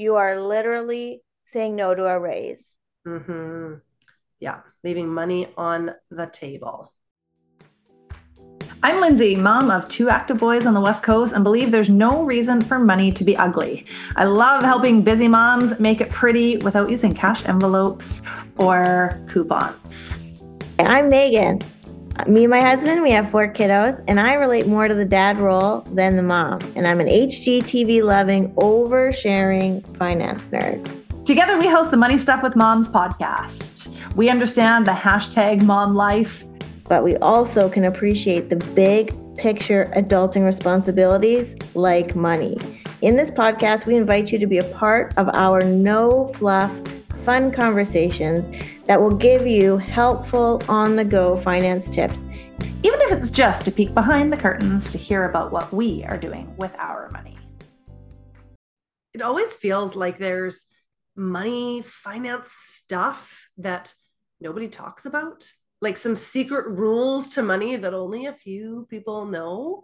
you are literally saying no to a raise. Mm-hmm. Yeah, leaving money on the table. I'm Lindsay, mom of two active boys on the West Coast, and believe there's no reason for money to be ugly. I love helping busy moms make it pretty without using cash envelopes or coupons. I'm Megan. Me and my husband, we have four kiddos, and I relate more to the dad role than the mom. And I'm an HGTV loving, oversharing finance nerd. Together, we host the Money Stuff with Moms podcast. We understand the hashtag mom life but we also can appreciate the big picture adulting responsibilities like money. In this podcast, we invite you to be a part of our no fluff, fun conversations that will give you helpful on the go finance tips. Even if it's just to peek behind the curtains to hear about what we are doing with our money. It always feels like there's money, finance stuff that nobody talks about like some secret rules to money that only a few people know.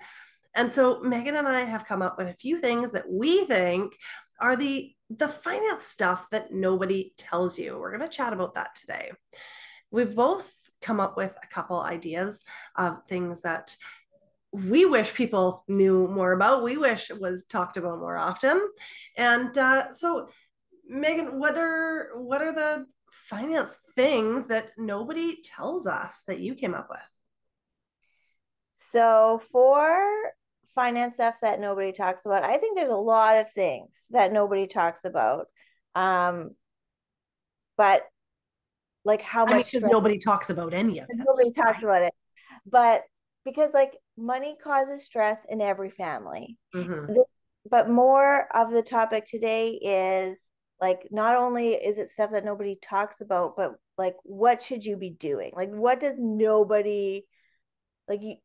And so Megan and I have come up with a few things that we think are the the finance stuff that nobody tells you. We're going to chat about that today. We've both come up with a couple ideas of things that we wish people knew more about. We wish it was talked about more often. And uh, so, Megan, what are what are the finance things that nobody tells us that you came up with? So, for finance stuff that nobody talks about, I think there's a lot of things that nobody talks about. Um, but like how I much mean, nobody talks about any of it. Nobody talks about it. But because like money causes stress in every family. Mm-hmm. But more of the topic today is like not only is it stuff that nobody talks about but like what should you be doing like what does nobody like you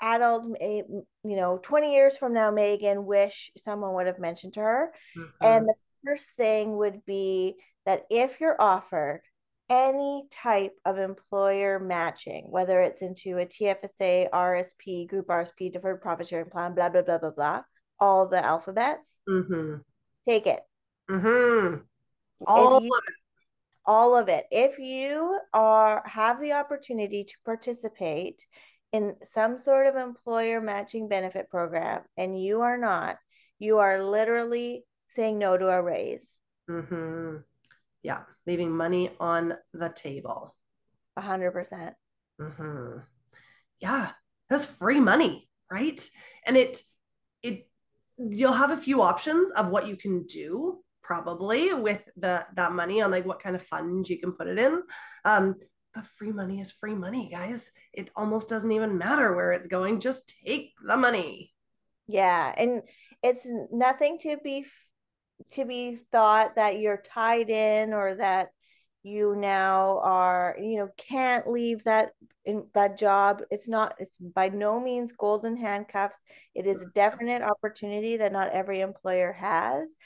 adult you know 20 years from now megan wish someone would have mentioned to her mm-hmm. and the first thing would be that if you're offered any type of employer matching whether it's into a tfsa rsp group rsp deferred profit sharing plan blah blah blah blah blah all the alphabets mm-hmm. take it Mm-hmm. All you, of it. All of it. If you are have the opportunity to participate in some sort of employer matching benefit program and you are not, you are literally saying no to a raise. Mm-hmm. Yeah, leaving money on the table. A hundred percent. Mm-hmm. Yeah, that's free money, right? And it it you'll have a few options of what you can do probably with the that money on like what kind of fund you can put it in um but free money is free money guys. It almost doesn't even matter where it's going. Just take the money. Yeah and it's nothing to be to be thought that you're tied in or that you now are you know can't leave that in that job. It's not it's by no means golden handcuffs. It is a definite opportunity that not every employer has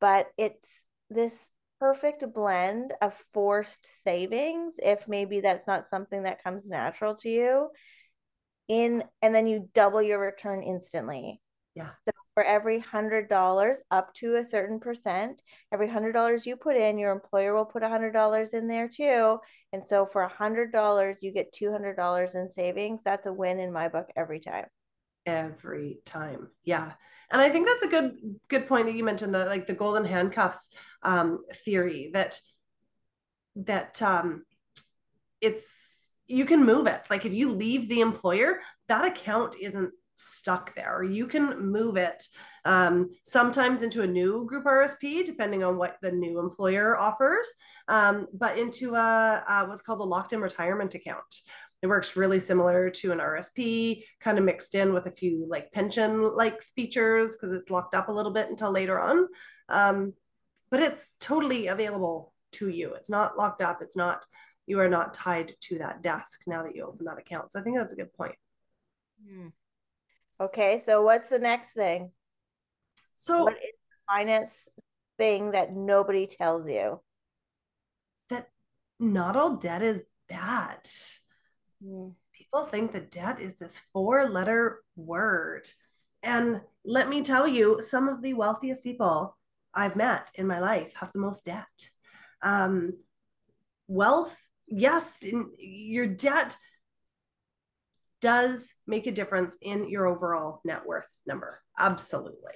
but it's this perfect blend of forced savings if maybe that's not something that comes natural to you in and then you double your return instantly. Yeah. So for every hundred dollars up to a certain percent every hundred dollars you put in your employer will put a hundred dollars in there too. And so for a hundred dollars you get two hundred dollars in savings. That's a win in my book every time every time. Yeah. And i think that's a good good point that you mentioned that like the golden handcuffs um, theory that that um, it's you can move it. Like if you leave the employer that account isn't stuck there. You can move it um, sometimes into a new group rsp depending on what the new employer offers um, but into a, a what's called a locked in retirement account it works really similar to an RSP, kind of mixed in with a few like pension like features because it's locked up a little bit until later on. Um, but it's totally available to you. It's not locked up. It's not, you are not tied to that desk now that you open that account. So I think that's a good point. Hmm. Okay. So what's the next thing? So, what is the finance thing that nobody tells you? That not all debt is bad. People think that debt is this four letter word. And let me tell you, some of the wealthiest people I've met in my life have the most debt. Um, wealth, yes, your debt does make a difference in your overall net worth number. Absolutely.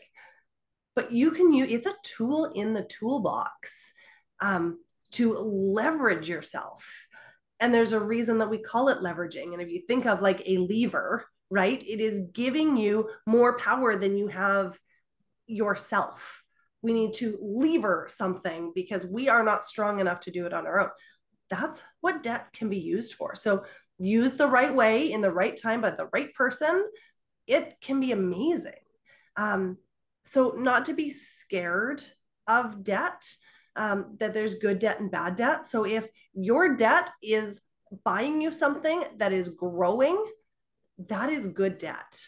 But you can use it's a tool in the toolbox um, to leverage yourself. And there's a reason that we call it leveraging. And if you think of like a lever, right, it is giving you more power than you have yourself. We need to lever something because we are not strong enough to do it on our own. That's what debt can be used for. So use the right way in the right time by the right person, it can be amazing. Um, so, not to be scared of debt, um, that there's good debt and bad debt. So, if your debt is buying you something that is growing, that is good debt.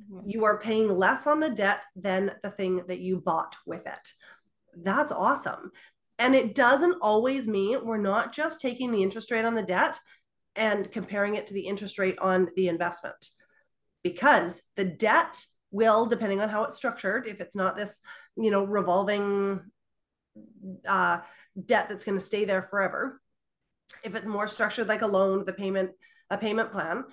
Mm-hmm. You are paying less on the debt than the thing that you bought with it. That's awesome. And it doesn't always mean we're not just taking the interest rate on the debt and comparing it to the interest rate on the investment because the debt will depending on how it's structured if it's not this you know revolving uh, debt that's going to stay there forever. If it's more structured like a loan the payment a payment plan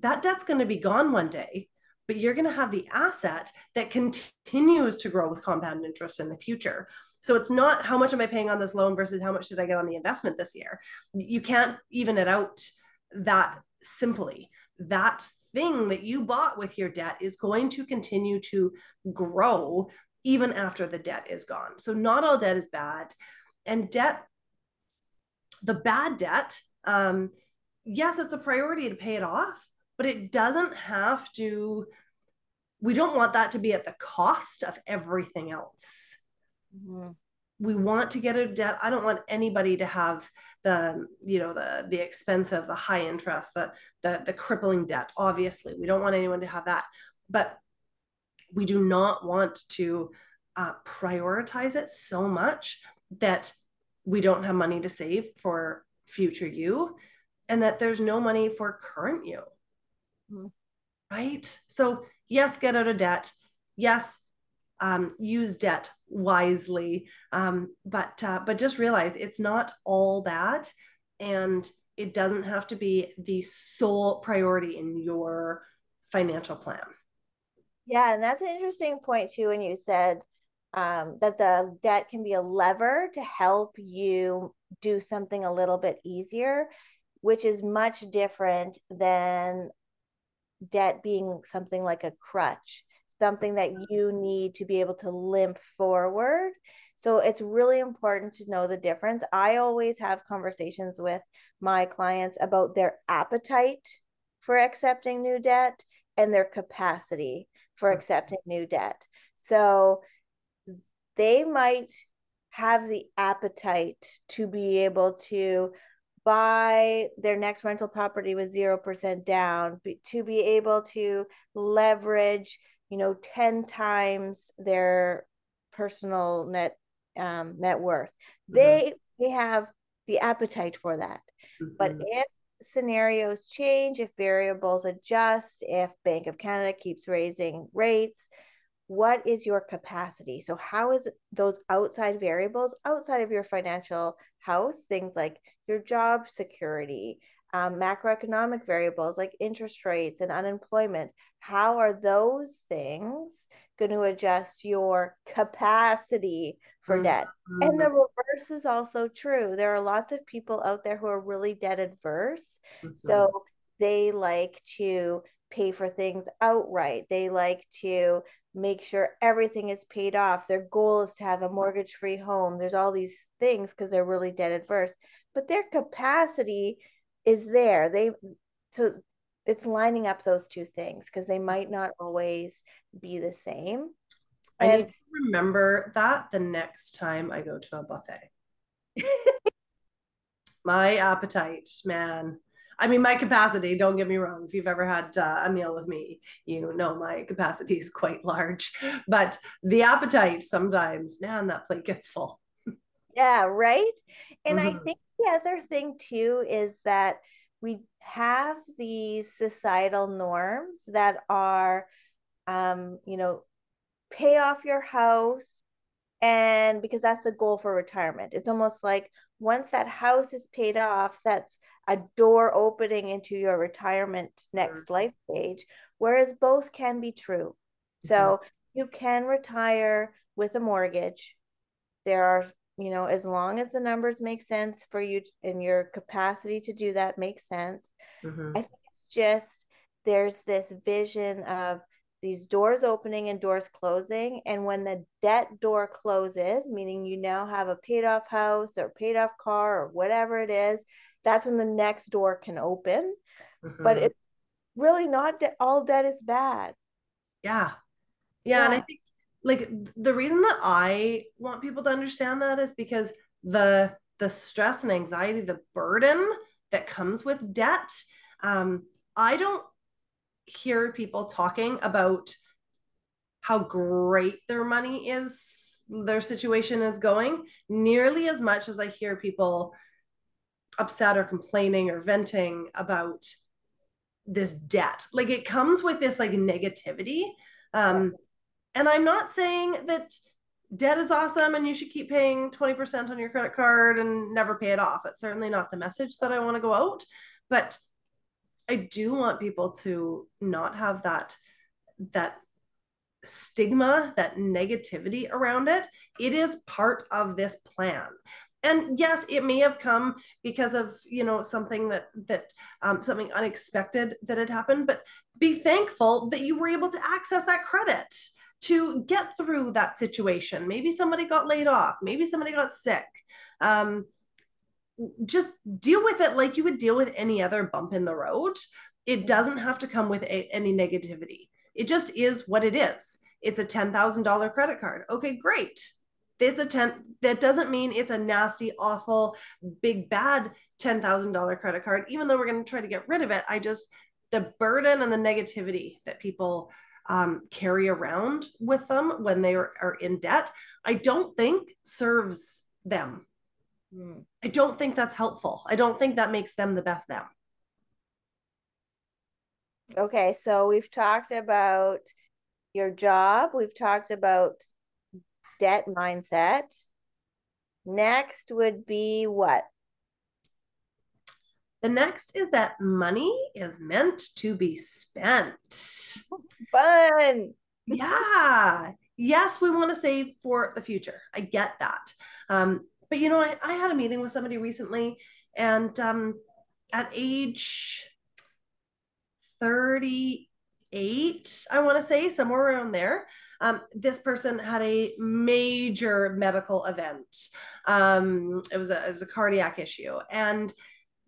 that debt's going to be gone one day but you're going to have the asset that continues to grow with compound interest in the future. So it's not how much am i paying on this loan versus how much did i get on the investment this year. You can't even it out that simply. That thing that you bought with your debt is going to continue to grow even after the debt is gone. So, not all debt is bad. And debt, the bad debt, um, yes, it's a priority to pay it off, but it doesn't have to, we don't want that to be at the cost of everything else. Mm-hmm we want to get a debt. I don't want anybody to have the you know the the expense of the high interest the the, the crippling debt obviously. We don't want anyone to have that. But we do not want to uh, prioritize it so much that we don't have money to save for future you and that there's no money for current you. Mm-hmm. right? So yes get out of debt. Yes um, use debt wisely. Um, but uh, but just realize it's not all bad and it doesn't have to be the sole priority in your financial plan. Yeah and that's an interesting point too when you said um, that the debt can be a lever to help you do something a little bit easier which is much different than debt being something like a crutch something that you need to be able to limp forward. So it's really important to know the difference. I always have conversations with my clients about their appetite for accepting new debt and their capacity for mm-hmm. accepting new debt. So they might have the appetite to be able to buy their next rental property with 0% down, to be able to leverage you know 10 times their personal net um, net worth mm-hmm. they they have the appetite for that mm-hmm. but if scenarios change if variables adjust if bank of canada keeps raising rates what is your capacity so how is those outside variables outside of your financial house things like your job security um, macroeconomic variables like interest rates and unemployment. How are those things going to adjust your capacity for mm-hmm. debt? And the reverse is also true. There are lots of people out there who are really debt adverse. Mm-hmm. So they like to pay for things outright. They like to make sure everything is paid off. Their goal is to have a mortgage free home. There's all these things because they're really debt adverse. But their capacity is there they so it's lining up those two things because they might not always be the same i and, need to remember that the next time i go to a buffet my appetite man I mean, my capacity, don't get me wrong. If you've ever had uh, a meal with me, you know my capacity is quite large. But the appetite sometimes, man, that plate gets full. Yeah, right. And mm-hmm. I think the other thing too is that we have these societal norms that are um, you know pay off your house And because that's the goal for retirement. It's almost like once that house is paid off, that's a door opening into your retirement next mm-hmm. life stage, whereas both can be true. Mm-hmm. So you can retire with a mortgage. There are, you know, as long as the numbers make sense for you and your capacity to do that makes sense. Mm-hmm. I think it's just there's this vision of these doors opening and doors closing. And when the debt door closes, meaning you now have a paid off house or paid off car or whatever it is, that's when the next door can open. Mm-hmm. But it's really not de- all debt is bad. Yeah. yeah. Yeah. And I think like the reason that I want people to understand that is because the the stress and anxiety, the burden that comes with debt, um, I don't hear people talking about how great their money is, their situation is going, nearly as much as I hear people upset or complaining or venting about this debt. Like it comes with this like negativity. Um, and I'm not saying that debt is awesome and you should keep paying 20% on your credit card and never pay it off. That's certainly not the message that I want to go out. But I do want people to not have that that stigma, that negativity around it. It is part of this plan. And yes, it may have come because of you know something that that um, something unexpected that had happened. But be thankful that you were able to access that credit to get through that situation. Maybe somebody got laid off. Maybe somebody got sick. Um, just deal with it like you would deal with any other bump in the road. It doesn't have to come with a, any negativity. It just is what it is. It's a $10,000 credit card. Okay, great. It's a 10 that doesn't mean it's a nasty, awful, big bad $10,000 credit card even though we're going to try to get rid of it. I just the burden and the negativity that people um, carry around with them when they are, are in debt, I don't think serves them Mm. I don't think that's helpful. I don't think that makes them the best them. Okay, so we've talked about your job, we've talked about debt mindset. Next would be what? The next is that money is meant to be spent. Fun. yeah. Yes, we want to save for the future. I get that. Um, but you know, I, I had a meeting with somebody recently, and um, at age 38, I want to say somewhere around there, um, this person had a major medical event. Um, it was a it was a cardiac issue, and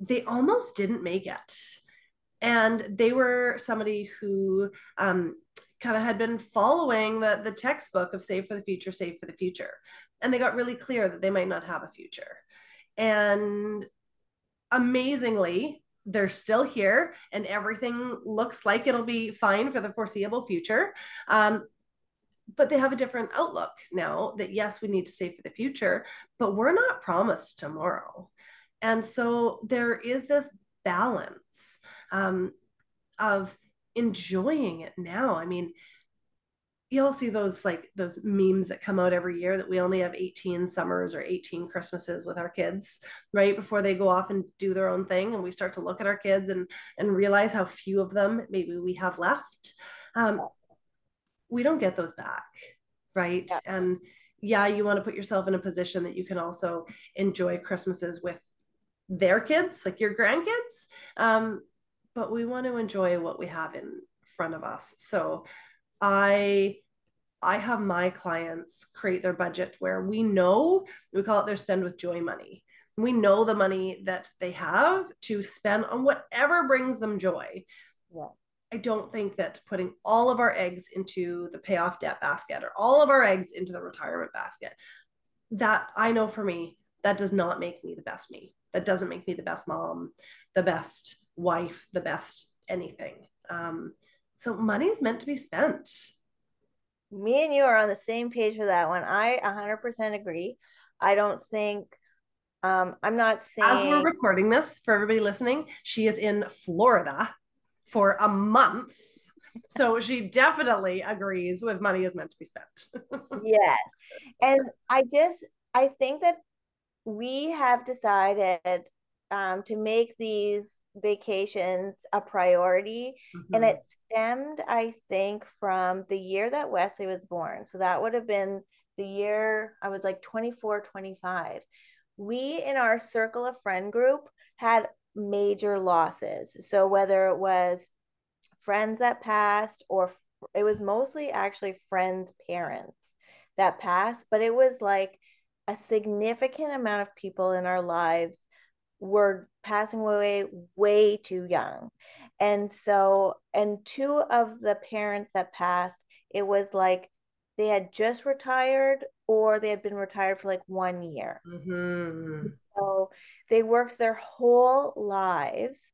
they almost didn't make it. And they were somebody who um, kind of had been following the the textbook of save for the future save for the future. And they got really clear that they might not have a future. And amazingly they're still here and everything looks like it'll be fine for the foreseeable future. Um, but they have a different outlook now that yes we need to save for the future but we're not promised tomorrow and so there is this balance um, of enjoying it now. I mean you'll see those like those memes that come out every year that we only have 18 summers or 18 christmases with our kids right before they go off and do their own thing and we start to look at our kids and and realize how few of them maybe we have left. Um, we don't get those back right? Yeah. and yeah you want to put yourself in a position that you can also enjoy christmases with their kids like your grandkids um, but we want to enjoy what we have in front of us so I I have my clients create their budget where we know we call it their spend with joy money. We know the money that they have to spend on whatever brings them joy. Yeah. I don't think that putting all of our eggs into the payoff debt basket or all of our eggs into the retirement basket, that I know for me, that does not make me the best me. That doesn't make me the best mom, the best wife, the best anything. Um, so money is meant to be spent. Me and you are on the same page for that one. I 100% agree. I don't think um I'm not saying As we're recording this for everybody listening, she is in Florida for a month. So she definitely agrees with money is meant to be spent. yes. and I just I think that we have decided um, to make these vacations a priority mm-hmm. and it stemmed i think from the year that wesley was born. So that would have been the year i was like 24 25 we in our circle of friend group had major losses. So whether it was friends that passed or it was mostly actually friends parents that passed but it was like a significant amount of people in our lives were passing away way too young. And so, and two of the parents that passed, it was like they had just retired or they had been retired for like one year. Mm-hmm. So they worked their whole lives.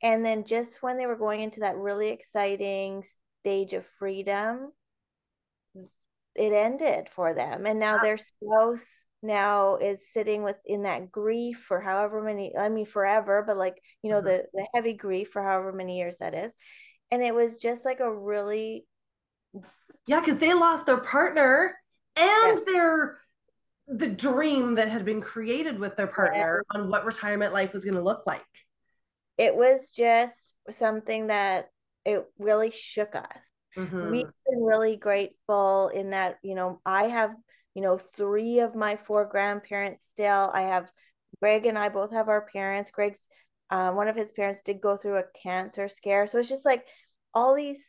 And then just when they were going into that really exciting stage of freedom, it ended for them. And now their spouse now is sitting within that grief for however many i mean forever but like you know mm-hmm. the the heavy grief for however many years that is and it was just like a really yeah because they lost their partner and yeah. their the dream that had been created with their partner yeah. on what retirement life was going to look like it was just something that it really shook us mm-hmm. we've been really grateful in that you know i have you know, three of my four grandparents still. I have Greg and I both have our parents. Greg's uh, one of his parents did go through a cancer scare. So it's just like all these,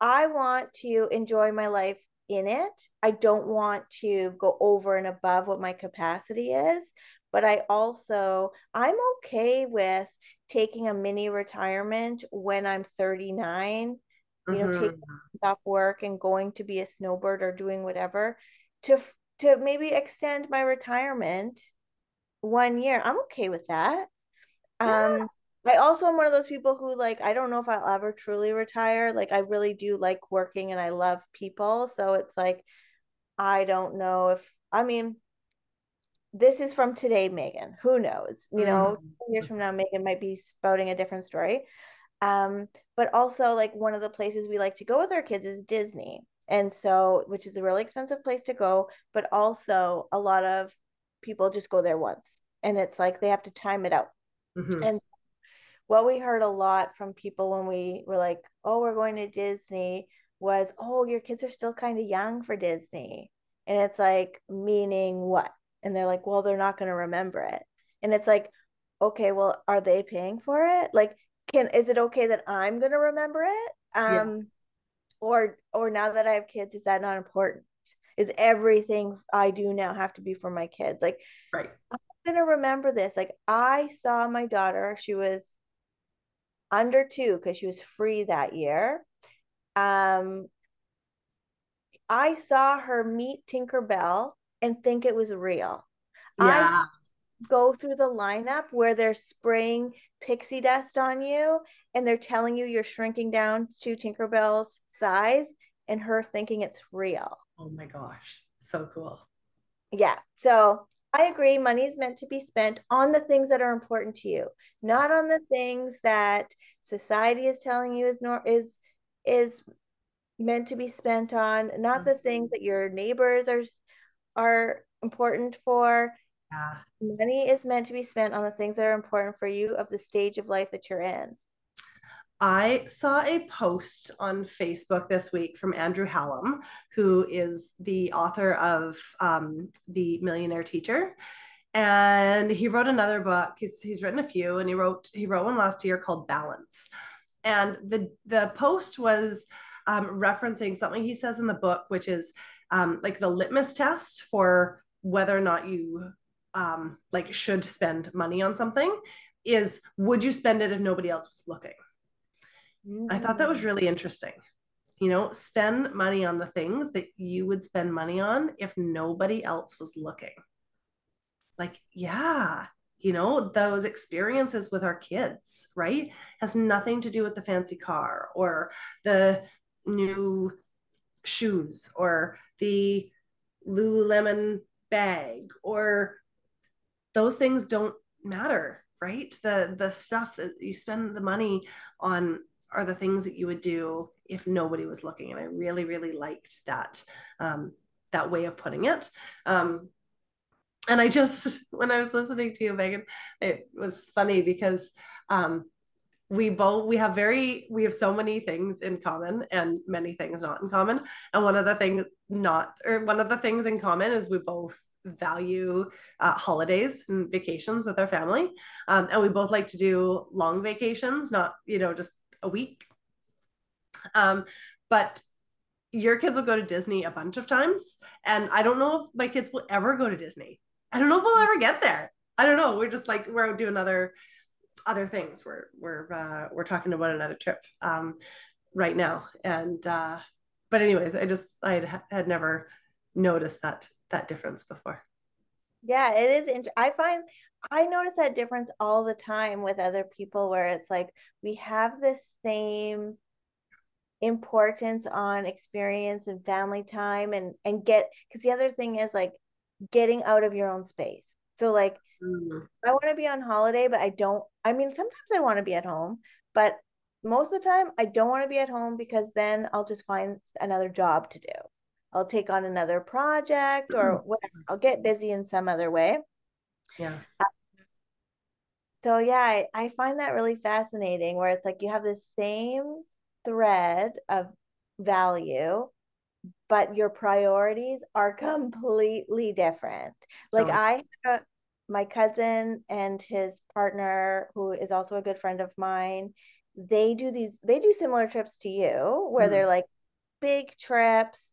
I want to enjoy my life in it. I don't want to go over and above what my capacity is. But I also, I'm okay with taking a mini retirement when I'm 39, you know, mm-hmm. taking off work and going to be a snowbird or doing whatever to to maybe extend my retirement one year. I'm okay with that. Yeah. Um I also am one of those people who like I don't know if I'll ever truly retire. Like I really do like working and I love people, so it's like I don't know if I mean this is from today, Megan. Who knows? You know, mm-hmm. years from now, Megan might be spouting a different story. Um, but also like one of the places we like to go with our kids is Disney. And so which is a really expensive place to go but also a lot of people just go there once and it's like they have to time it out. Mm-hmm. and what we heard a lot from people when we were like oh we're going to disney was oh your kids are still kind of young for disney. And it's like meaning what? And they're like well they're not going to remember it. And it's like okay well are they paying for it? Like can is it okay that i'm going to remember it? Um yeah or or now that i have kids is that not important? Is everything i do now have to be for my kids? Like right. I'm gonna remember this. Like i saw my daughter she was under two because she was free that year. Um i saw her meet tinkerbell and think it was real. Yeah. I go through the lineup where they're spraying pixie dust on you and they're telling you you're shrinking down to tinkerbell's size and her thinking it's real. Oh my gosh. So cool. Yeah. So I agree. Money is meant to be spent on the things that are important to you, not on the things that society is telling you is nor is is meant to be spent on, not mm-hmm. the things that your neighbors are are important for. Yeah. Money is meant to be spent on the things that are important for you of the stage of life that you're in. I saw a post on Facebook this week from Andrew Hallam, who is the author of um, The Millionaire Teacher. And he wrote another book. He's, he's written a few, and he wrote he wrote one last year called Balance. And the the post was um, referencing something he says in the book, which is um, like the litmus test for whether or not you um, like should spend money on something is would you spend it if nobody else was looking I thought that was mm. really interesting. You know, spend money on the things that you would spend money on if nobody else was looking. Like, yeah, you know, those experiences with our kids, right? Has nothing to do with the fancy car or the new shoes or the Lululemon bag or those things don't matter, right? The the stuff that you spend the money on are the things that you would do if nobody was looking. And i really really liked that um, that way of putting it. Um, and i just when i was listening to you megan it was funny because um, we both we have very we have so many things in common and many things not in common. And one of the things not or one of the things in common is we both value uh, holidays and vacations with our family. Um, and we both like to do long vacations not you know just a week. Um, but your kids will go to disney a bunch of times and i don't know if my kids will ever go to disney. I don't know if we'll ever get there. I don't know. We're just like we're out doing other other things. We're we're uh, we're talking about another trip um, right now. And uh, but anyways i just i had, had never noticed that that difference before. Yeah, it is. Int- I find I notice that difference all the time with other people where it's like we have the same importance on experience and family time and and get because the other thing is like getting out of your own space. So like mm. I want to be on holiday, but I don't I mean sometimes I want to be at home, but most of the time I don't want to be at home because then I'll just find another job to do. I'll take on another project or mm-hmm. whatever. I'll get busy in some other way. Yeah. so yeah, I, I find that really fascinating where it's like you have the same thread of value, but your priorities are completely different. Like oh. I my cousin and his partner, who is also a good friend of mine, they do these they do similar trips to you where mm. they're like big trips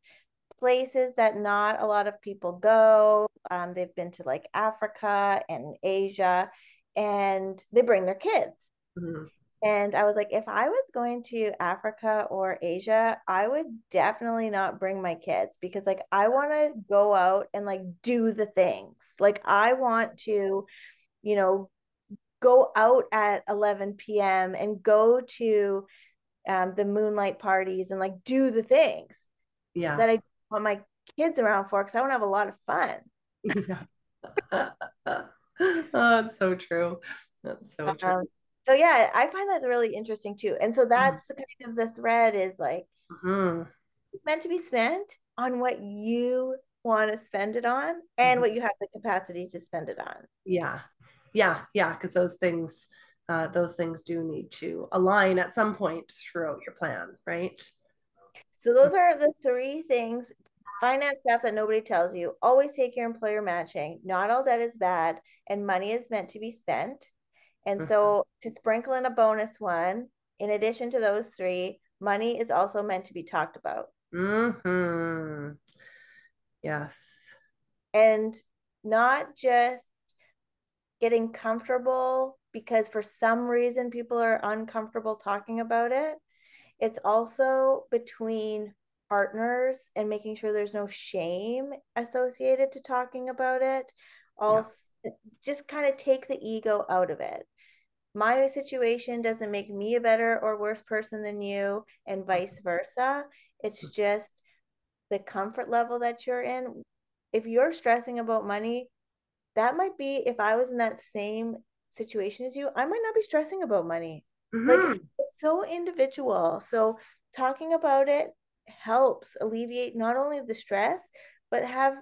places that not a lot of people go. Um, they've been to like Africa and Asia, and they bring their kids. Mm-hmm. And I was like, if I was going to Africa or Asia, I would definitely not bring my kids because, like, I want to go out and like do the things. Like, I want to, you know, go out at 11 p.m. and go to um, the moonlight parties and like do the things yeah. that I want my kids around for because I want to have a lot of fun. Yeah. oh, that's so true. That's so true. Um, so yeah, I find that really interesting too. And so that's mm. the kind of the thread is like mm-hmm. it's meant to be spent on what you want to spend it on and mm-hmm. what you have the capacity to spend it on. Yeah. Yeah. Yeah. Because those things uh, those things do need to align at some point throughout your plan, right? So those are the three things finance stuff that nobody tells you. Always take your employer matching. Not all debt is bad, and money is meant to be spent. And so mm-hmm. to sprinkle in a bonus one, in addition to those three, money is also meant to be talked about. Mm-hmm. Yes. And not just getting comfortable because for some reason people are uncomfortable talking about it, it's also between partners and making sure there's no shame associated to talking about it. Also, yeah. just kind of take the ego out of it. My situation doesn't make me a better or worse person than you, and vice versa. It's mm. just the comfort level that you're in. If you're stressing about money, that might be if I was in that same situation as you, I might not be stressing about money. Mm-hmm. Like so individual. So talking about it helps alleviate not only the stress, but have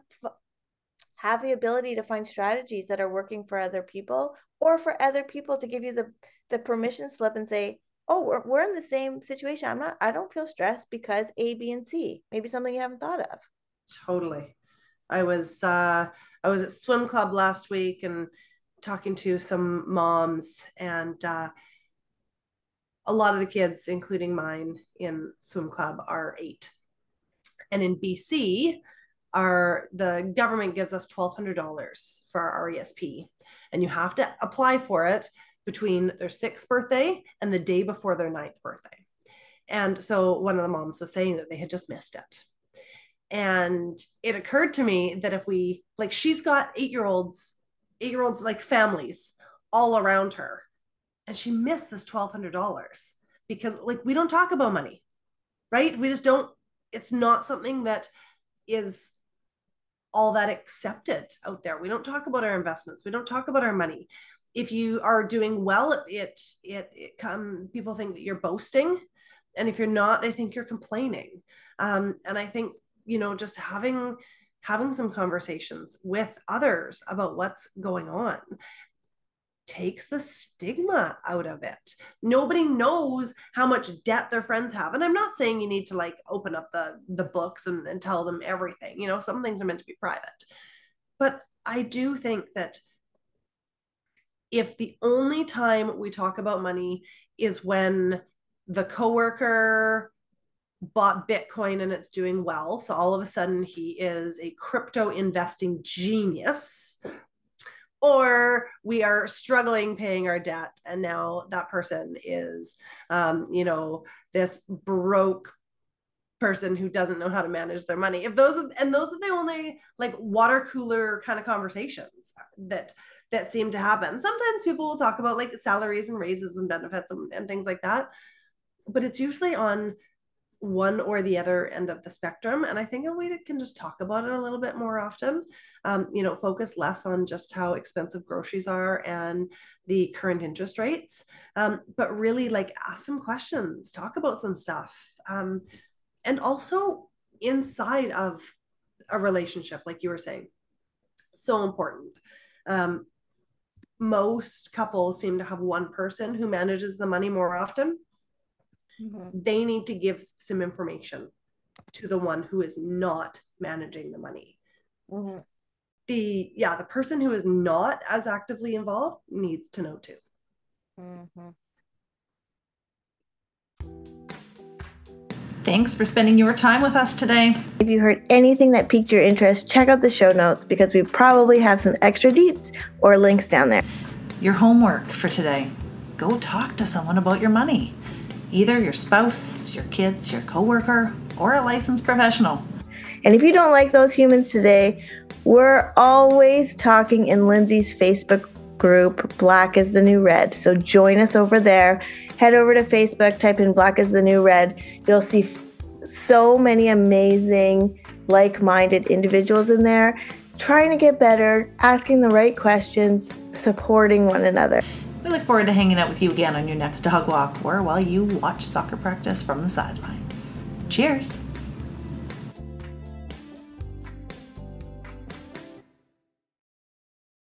have the ability to find strategies that are working for other people or for other people to give you the the permission slip and say oh we're, we're in the same situation. I'm not i don't feel stressed because a b and c. Maybe something you haven't thought of. Totally. I was uh i was at swim club last week and talking to some moms and uh a lot of the kids, including mine in swim club, are eight. And in BC, our the government gives us $1,200 for our RESP, and you have to apply for it between their sixth birthday and the day before their ninth birthday. And so one of the moms was saying that they had just missed it. And it occurred to me that if we, like, she's got eight year olds, eight year olds, like families all around her and she missed this $1200 because like we don't talk about money right? We just don't it's not something that is all that accepted out there. We don't talk about our investments. We don't talk about our money. If you are doing well it it, it come people think that you're boasting and if you're not they think you're complaining. Um, and i think you know just having having some conversations with others about what's going on takes the stigma out of it. Nobody knows how much debt their friends have. And I'm not saying you need to like open up the the books and, and tell them everything. You know, some things are meant to be private. But I do think that if the only time we talk about money is when the coworker bought Bitcoin and it's doing well. So all of a sudden he is a crypto investing genius or we are struggling paying our debt and now that person is um, you know this broke person who doesn't know how to manage their money. If those are, and those are the only like water cooler kind of conversations that that seem to happen. Sometimes people will talk about like salaries and raises and benefits and, and things like that but it's usually on one or the other end of the spectrum. And I think we can just talk about it a little bit more often. Um, you know, focus less on just how expensive groceries are and the current interest rates, um, but really like ask some questions, talk about some stuff. Um, and also inside of a relationship, like you were saying, so important. Um, most couples seem to have one person who manages the money more often mm-hmm. they need to give some information to the one who is not managing the money. Mm-hmm. The yeah, the person who is not as actively involved needs to know too. Mm-hmm. Thanks for spending your time with us today. If you heard anything that piqued your interest, check out the show notes because we probably have some extra deets or links down there. Your homework for today go talk to someone about your money either your spouse, your kids, your coworker, or a licensed professional. And if you don't like those humans today, we're always talking in Lindsay's Facebook group, Black is the New Red. So join us over there. Head over to Facebook, type in Black is the New Red. You'll see so many amazing, like minded individuals in there trying to get better, asking the right questions, supporting one another. We look forward to hanging out with you again on your next dog walk or while you watch soccer practice from the sidelines. Cheers!